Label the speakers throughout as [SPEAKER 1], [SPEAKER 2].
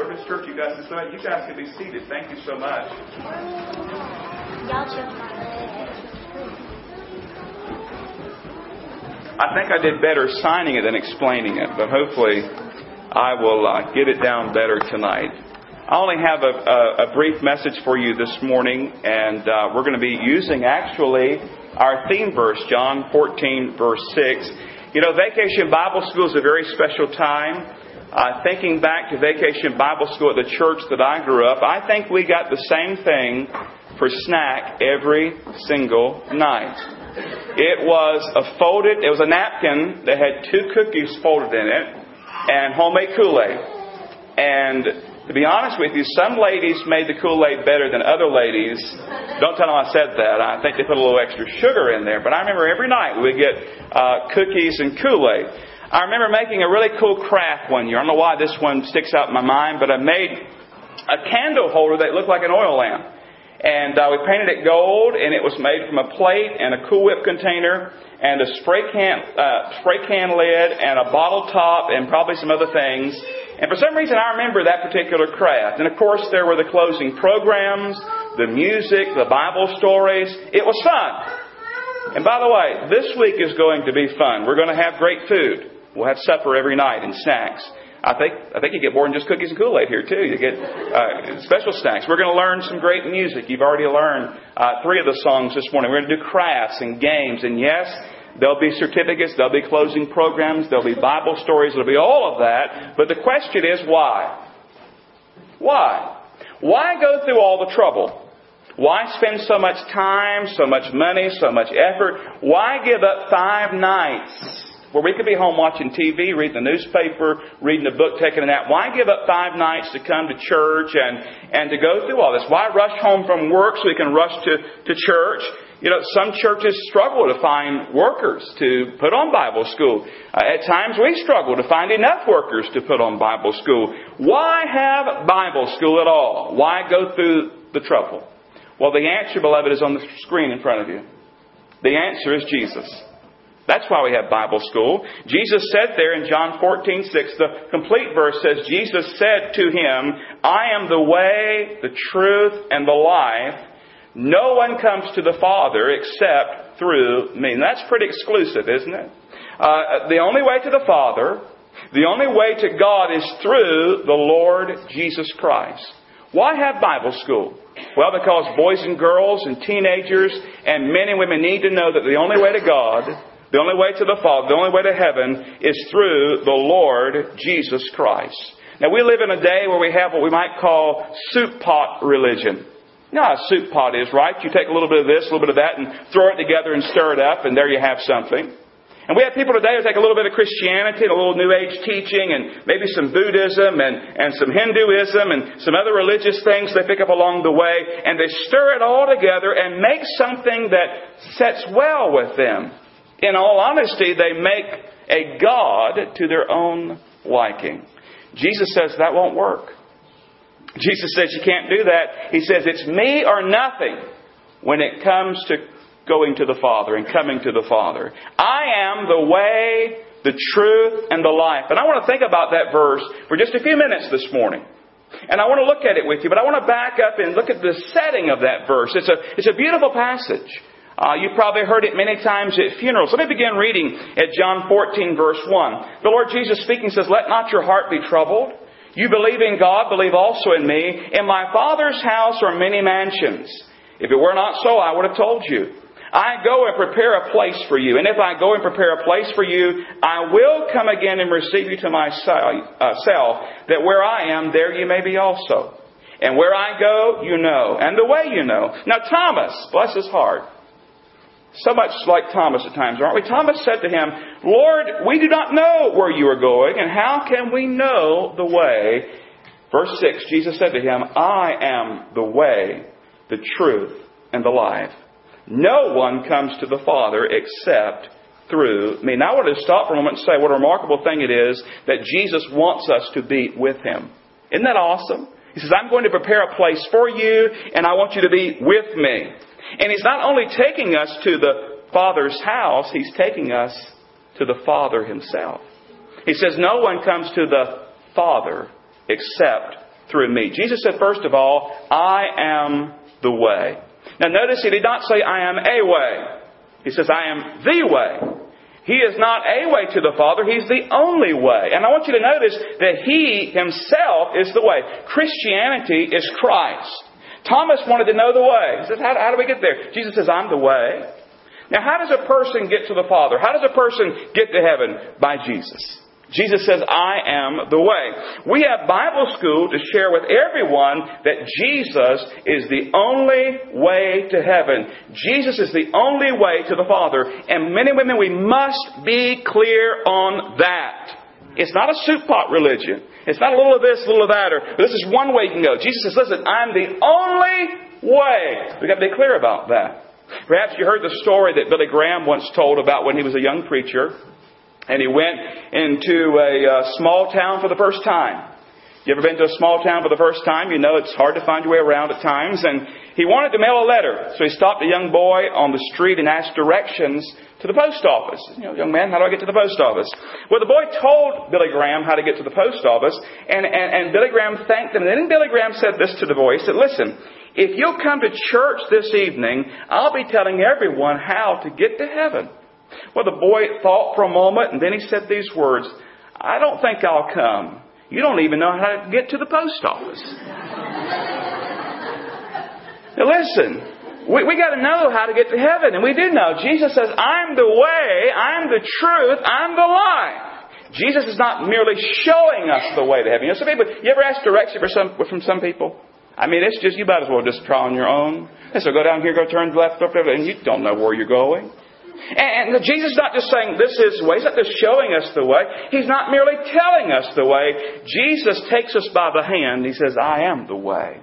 [SPEAKER 1] Children's Church, you guys, so you guys can be seated. Thank you so much. I think I did better signing it than explaining it, but hopefully I will uh, get it down better tonight. I only have a, a, a brief message for you this morning, and uh, we're going to be using actually our theme verse, John 14, verse 6. You know, Vacation Bible School is a very special time. Uh, thinking back to Vacation Bible School at the church that I grew up, I think we got the same thing for snack every single night. It was a folded, it was a napkin that had two cookies folded in it and homemade Kool-Aid. And to be honest with you, some ladies made the Kool-Aid better than other ladies. Don't tell them I said that. I think they put a little extra sugar in there. But I remember every night we'd get uh, cookies and Kool-Aid. I remember making a really cool craft one year. I don't know why this one sticks out in my mind, but I made a candle holder that looked like an oil lamp. And uh, we painted it gold, and it was made from a plate and a Cool Whip container and a spray can, uh, spray can lid and a bottle top and probably some other things. And for some reason, I remember that particular craft. And of course, there were the closing programs, the music, the Bible stories. It was fun. And by the way, this week is going to be fun. We're going to have great food. We'll have supper every night and snacks. I think I think you get more than just cookies and Kool Aid here too. You get uh, special snacks. We're going to learn some great music. You've already learned uh, three of the songs this morning. We're going to do crafts and games, and yes, There'll be certificates, there'll be closing programs, there'll be Bible stories, there'll be all of that. But the question is why? Why? Why go through all the trouble? Why spend so much time, so much money, so much effort? Why give up five nights where we could be home watching TV, reading the newspaper, reading a book, taking a nap? Why give up five nights to come to church and, and to go through all this? Why rush home from work so we can rush to, to church? You know, some churches struggle to find workers to put on Bible school. Uh, at times we struggle to find enough workers to put on Bible school. Why have Bible school at all? Why go through the trouble? Well, the answer, beloved, is on the screen in front of you. The answer is Jesus. That's why we have Bible school. Jesus said there in John 14, 6, the complete verse says, Jesus said to him, I am the way, the truth, and the life. No one comes to the Father except through me. And that's pretty exclusive, isn't it? Uh, the only way to the Father, the only way to God is through the Lord Jesus Christ. Why have Bible school? Well, because boys and girls and teenagers and men and women need to know that the only way to God, the only way to the Father, the only way to heaven is through the Lord Jesus Christ. Now, we live in a day where we have what we might call soup pot religion. You know how a soup pot is, right? You take a little bit of this, a little bit of that, and throw it together and stir it up, and there you have something. And we have people today who take a little bit of Christianity and a little New Age teaching and maybe some Buddhism and, and some Hinduism and some other religious things they pick up along the way and they stir it all together and make something that sets well with them. In all honesty, they make a God to their own liking. Jesus says that won't work. Jesus says you can't do that. He says it's me or nothing when it comes to going to the Father and coming to the Father. I am the way, the truth, and the life. And I want to think about that verse for just a few minutes this morning. And I want to look at it with you, but I want to back up and look at the setting of that verse. It's a, it's a beautiful passage. Uh, you've probably heard it many times at funerals. Let me begin reading at John 14, verse 1. The Lord Jesus speaking says, Let not your heart be troubled. You believe in God, believe also in me. In my Father's house are many mansions. If it were not so, I would have told you. I go and prepare a place for you. And if I go and prepare a place for you, I will come again and receive you to myself, uh, that where I am, there you may be also. And where I go, you know, and the way you know. Now Thomas, bless his heart, so much like Thomas at times, aren't we? Thomas said to him, Lord, we do not know where you are going, and how can we know the way? Verse 6, Jesus said to him, I am the way, the truth, and the life. No one comes to the Father except through me. Now I want to stop for a moment and say what a remarkable thing it is that Jesus wants us to be with Him. Isn't that awesome? He says, I'm going to prepare a place for you, and I want you to be with me. And He's not only taking us to the Father's house, He's taking us to the Father Himself. He says, No one comes to the Father except through me. Jesus said, first of all, I am the way. Now notice he did not say, I am a way. He says, I am the way. He is not a way to the Father, He's the only way. And I want you to notice that He Himself is the way. Christianity is Christ. Thomas wanted to know the way. He says, how, how do we get there? Jesus says, I'm the way. Now, how does a person get to the Father? How does a person get to heaven? By Jesus. Jesus says, I am the way. We have Bible school to share with everyone that Jesus is the only way to heaven. Jesus is the only way to the Father. And men and women, we must be clear on that. It's not a soup pot religion. It's not a little of this, a little of that, or this is one way you can go. Jesus says, listen, I'm the only way. We've got to be clear about that. Perhaps you heard the story that Billy Graham once told about when he was a young preacher and he went into a uh, small town for the first time. You ever been to a small town for the first time? You know it's hard to find your way around at times. And he wanted to mail a letter. So he stopped a young boy on the street and asked directions to the post office. You know, young man, how do I get to the post office? Well, the boy told Billy Graham how to get to the post office. And, and, and Billy Graham thanked him. And then Billy Graham said this to the boy. He said, listen, if you'll come to church this evening, I'll be telling everyone how to get to heaven. Well, the boy thought for a moment, and then he said these words I don't think I'll come. You don't even know how to get to the post office. Now, listen, we, we got to know how to get to heaven, and we do know. Jesus says, I'm the way, I'm the truth, I'm the life. Jesus is not merely showing us the way to heaven. You know, some people, you ever ask direction some, from some people? I mean, it's just, you might as well just try on your own. And so go down here, go turn left, up, and you don't know where you're going. And Jesus is not just saying this is the way. He's not just showing us the way. He's not merely telling us the way. Jesus takes us by the hand. He says, I am the way.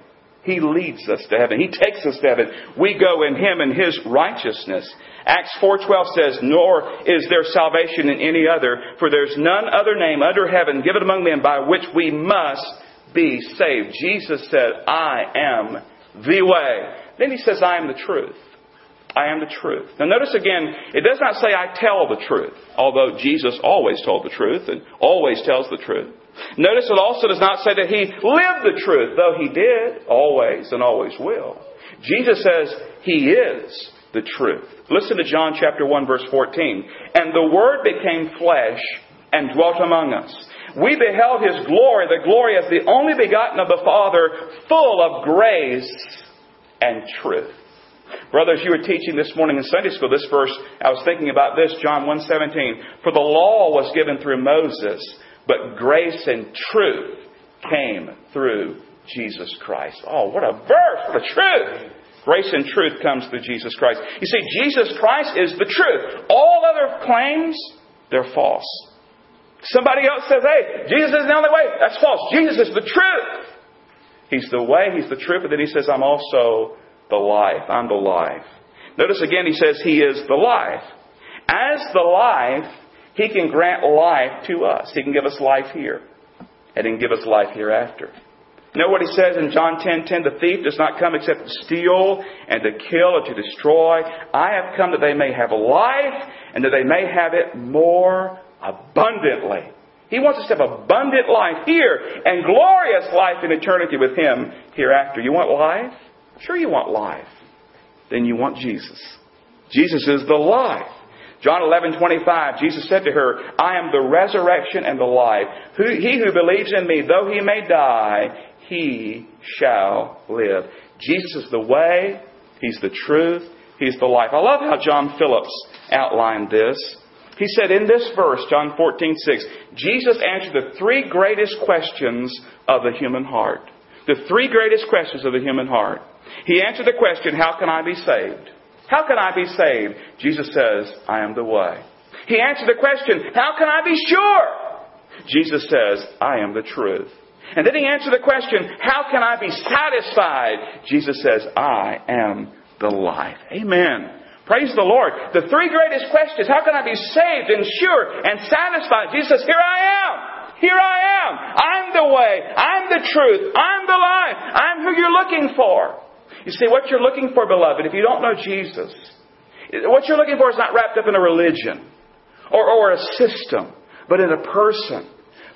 [SPEAKER 1] He leads us to heaven. He takes us to heaven. We go in Him and His righteousness. Acts 4.12 says, Nor is there salvation in any other, for there's none other name under heaven given among men by which we must be saved. Jesus said, I am the way. Then He says, I am the truth. I am the truth. Now notice again, it does not say I tell the truth, although Jesus always told the truth and always tells the truth. Notice it also does not say that he lived the truth, though he did, always and always will. Jesus says he is the truth. Listen to John chapter 1 verse 14. And the Word became flesh and dwelt among us. We beheld his glory, the glory as the only begotten of the Father, full of grace and truth. Brothers, you were teaching this morning in Sunday school this verse. I was thinking about this, John 1:17. For the law was given through Moses, but grace and truth came through Jesus Christ. Oh, what a verse! A truth! Grace and truth comes through Jesus Christ. You see, Jesus Christ is the truth. All other claims, they're false. Somebody else says, hey, Jesus is the only way. That's false. Jesus is the truth. He's the way, He's the truth, but then He says, I'm also the life. I'm the life. Notice again, he says he is the life. As the life, he can grant life to us. He can give us life here. And he can give us life hereafter. Know what he says in John 10:10? 10, 10, the thief does not come except to steal and to kill and to destroy. I have come that they may have life and that they may have it more abundantly. He wants us to have abundant life here and glorious life in eternity with him hereafter. You want life? Sure, you want life. Then you want Jesus. Jesus is the life. John 11, 25, Jesus said to her, I am the resurrection and the life. He who believes in me, though he may die, he shall live. Jesus is the way. He's the truth. He's the life. I love how John Phillips outlined this. He said in this verse, John 14, 6, Jesus answered the three greatest questions of the human heart. The three greatest questions of the human heart. He answered the question, How can I be saved? How can I be saved? Jesus says, I am the way. He answered the question, How can I be sure? Jesus says, I am the truth. And then he answered the question, How can I be satisfied? Jesus says, I am the life. Amen. Praise the Lord. The three greatest questions, how can I be saved and sure and satisfied? Jesus says, Here I am. Here I am. I'm the way. I'm the truth. I'm the life. I'm who you're looking for. You see, what you're looking for, beloved, if you don't know Jesus, what you're looking for is not wrapped up in a religion or, or a system, but in a person,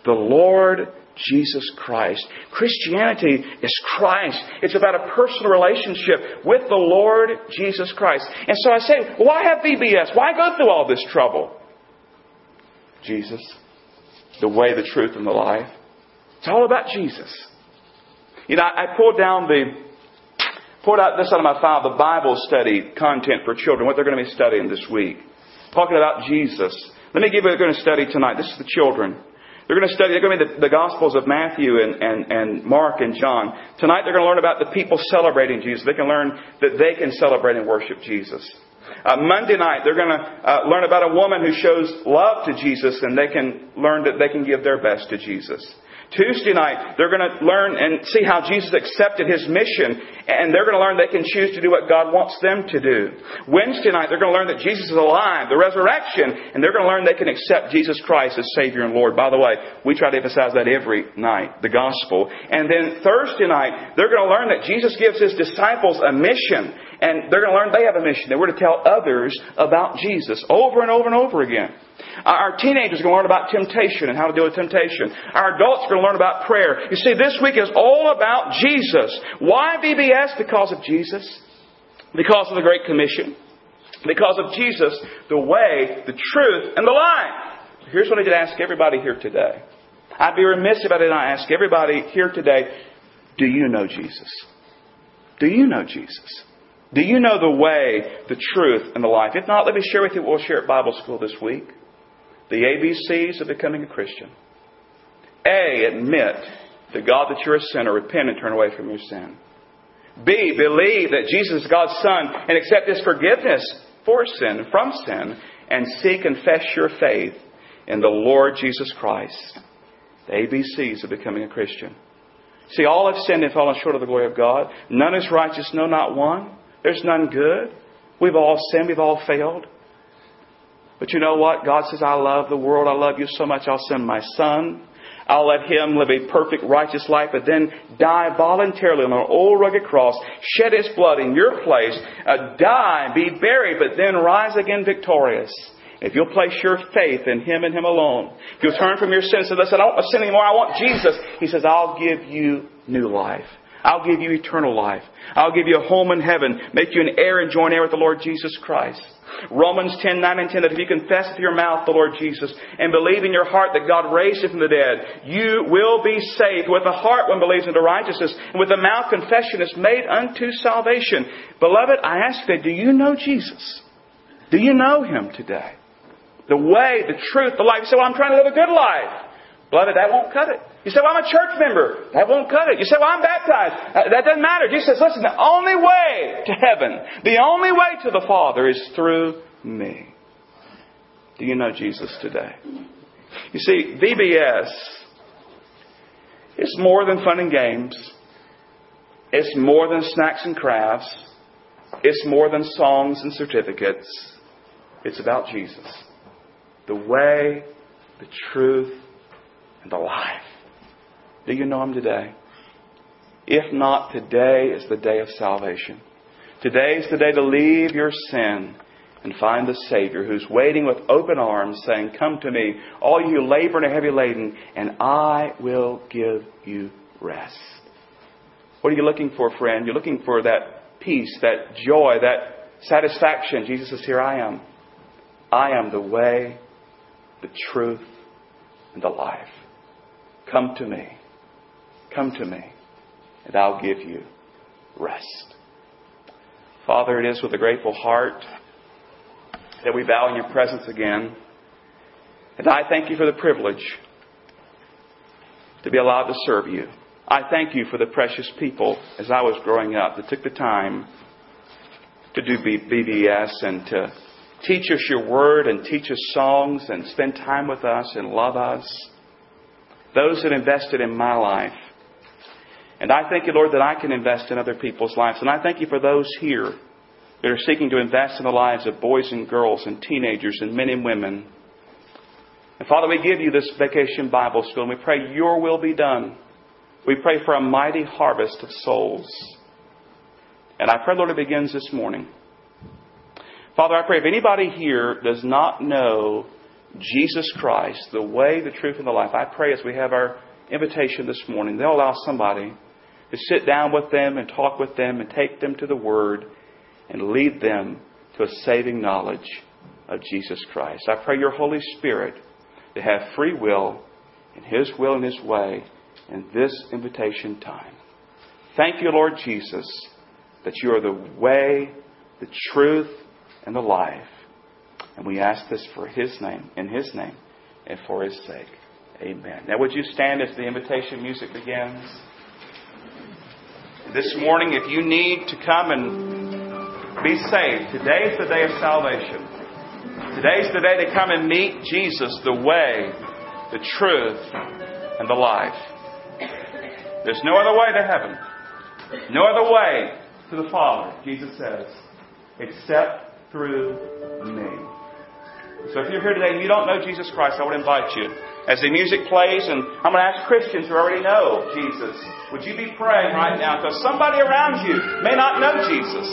[SPEAKER 1] the Lord Jesus Christ. Christianity is Christ. It's about a personal relationship with the Lord Jesus Christ. And so I say, why have VBS? Why go through all this trouble? Jesus, the way, the truth, and the life. It's all about Jesus. You know, I pulled down the, pulled out this out of my file, the Bible study content for children, what they're going to be studying this week. Talking about Jesus. Let me give you what they're going to study tonight. This is the children. They're going to study, they're going to be the, the Gospels of Matthew and, and, and Mark and John. Tonight they're going to learn about the people celebrating Jesus. They can learn that they can celebrate and worship Jesus. Uh, Monday night, they're going to uh, learn about a woman who shows love to Jesus and they can learn that they can give their best to Jesus. Tuesday night, they're going to learn and see how Jesus accepted his mission, and they're going to learn they can choose to do what God wants them to do. Wednesday night, they're going to learn that Jesus is alive, the resurrection, and they're going to learn they can accept Jesus Christ as Savior and Lord. By the way, we try to emphasize that every night, the gospel. And then Thursday night, they're going to learn that Jesus gives his disciples a mission, and they're going to learn they have a mission. They were to tell others about Jesus over and over and over again. Our teenagers are going to learn about temptation and how to deal with temptation. Our adults are going to learn about prayer. You see, this week is all about Jesus. Why VBS? Because of Jesus. Because of the Great Commission. Because of Jesus, the way, the truth, and the life. Here's what I did ask everybody here today. I'd be remiss if I did not ask everybody here today, do you know Jesus? Do you know Jesus? Do you know the way, the truth, and the life? If not, let me share with you what we'll share at Bible school this week. The ABCs of becoming a Christian. A, admit to God that you're a sinner, repent and turn away from your sin. B, believe that Jesus is God's Son and accept His forgiveness for sin, from sin, and C, confess your faith in the Lord Jesus Christ. The ABCs of becoming a Christian. See, all have sinned and fallen short of the glory of God. None is righteous, no, not one. There's none good. We've all sinned, we've all failed. But you know what? God says, I love the world. I love you so much, I'll send my son. I'll let him live a perfect, righteous life, but then die voluntarily on an old rugged cross, shed his blood in your place, uh, die, be buried, but then rise again victorious. If you'll place your faith in Him and Him alone, if you'll turn from your sins and say, I don't want sin anymore, I want Jesus, He says, I'll give you new life. I'll give you eternal life. I'll give you a home in heaven, make you an heir and join heir with the Lord Jesus Christ. Romans 10, 9 and 10, that if you confess with your mouth the Lord Jesus and believe in your heart that God raised him from the dead, you will be saved. With the heart one believes into righteousness, and with the mouth confession is made unto salvation. Beloved, I ask you, do you know Jesus? Do you know him today? The way, the truth, the life. You say, well, I'm trying to live a good life. Beloved, that won't cut it. You say, well, I'm a church member. That won't cut it. You say, well, I'm baptized. Uh, that doesn't matter. Jesus says, listen, the only way to heaven, the only way to the Father is through me. Do you know Jesus today? You see, VBS is more than fun and games. It's more than snacks and crafts. It's more than songs and certificates. It's about Jesus. The way, the truth, and the life. Do you know Him today? If not, today is the day of salvation. Today is the day to leave your sin and find the Savior who's waiting with open arms, saying, Come to me, all you labor and are heavy laden, and I will give you rest. What are you looking for, friend? You're looking for that peace, that joy, that satisfaction. Jesus says, Here I am. I am the way, the truth, and the life. Come to me. Come to me, and I'll give you rest. Father, it is with a grateful heart that we bow in your presence again. And I thank you for the privilege to be allowed to serve you. I thank you for the precious people as I was growing up that took the time to do VBS and to teach us your word and teach us songs and spend time with us and love us those that invested in my life. And I thank you, Lord, that I can invest in other people's lives. And I thank you for those here that are seeking to invest in the lives of boys and girls and teenagers and men and women. And Father, we give you this vacation Bible school and we pray your will be done. We pray for a mighty harvest of souls. And I pray, Lord, it begins this morning. Father, I pray if anybody here does not know Jesus Christ, the way, the truth, and the life. I pray as we have our invitation this morning, they'll allow somebody to sit down with them and talk with them and take them to the Word and lead them to a saving knowledge of Jesus Christ. I pray your Holy Spirit to have free will in His will and His way in this invitation time. Thank you, Lord Jesus, that you are the way, the truth, and the life. And we ask this for His name, in His name, and for His sake. Amen. Now, would you stand as the invitation music begins? This morning, if you need to come and be saved, today is the day of salvation. Today is the day to come and meet Jesus, the way, the truth, and the life. There's no other way to heaven, no other way to the Father, Jesus says, except through me. So if you're here today and you don't know Jesus Christ, I would invite you. As the music plays, and I'm going to ask Christians who already know Jesus, would you be praying right now? Because somebody around you may not know Jesus.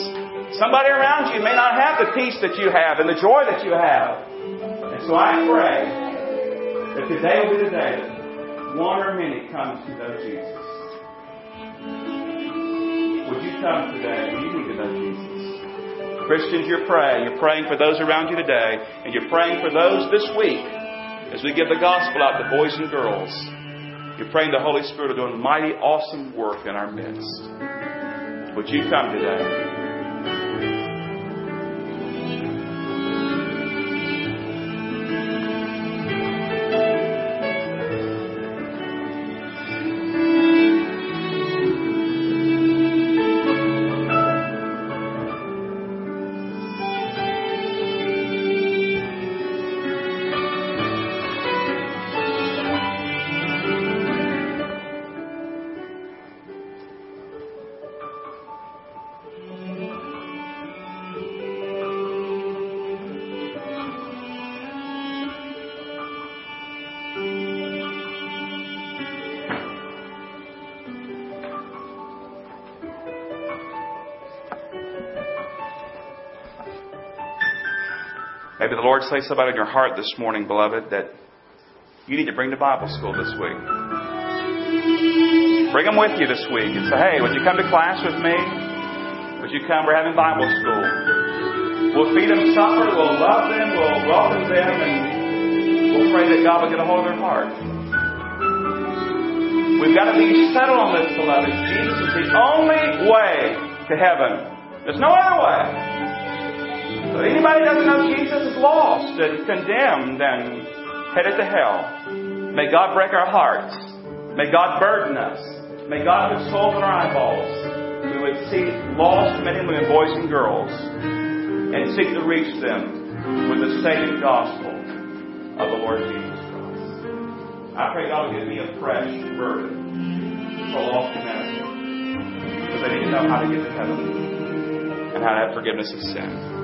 [SPEAKER 1] Somebody around you may not have the peace that you have and the joy that you have. And so I pray that today will be the day that one or many comes to know Jesus. Would you come today? Christians, you're praying. You're praying for those around you today, and you're praying for those this week as we give the gospel out to boys and girls. You're praying the Holy Spirit will do a mighty, awesome work in our midst. Would you come today? Maybe the Lord say something in your heart this morning, beloved, that you need to bring to Bible school this week. Bring them with you this week and say, hey, would you come to class with me? Would you come? We're having Bible school. We'll feed them supper, we'll love them, we'll welcome them, and we'll pray that God will get a hold of their heart. We've got to be settled on this, beloved. Jesus is the only way to heaven. There's no other way. So anybody doesn't know Jesus is lost and condemned and headed to hell. May God break our hearts. May God burden us. May God put souls in our eyeballs. We would see lost men and women, boys and girls, and seek to reach them with the saving gospel of the Lord Jesus Christ. I pray God will give me a fresh burden for lost humanity. Because they need to know how to get to heaven and how to have forgiveness of sin.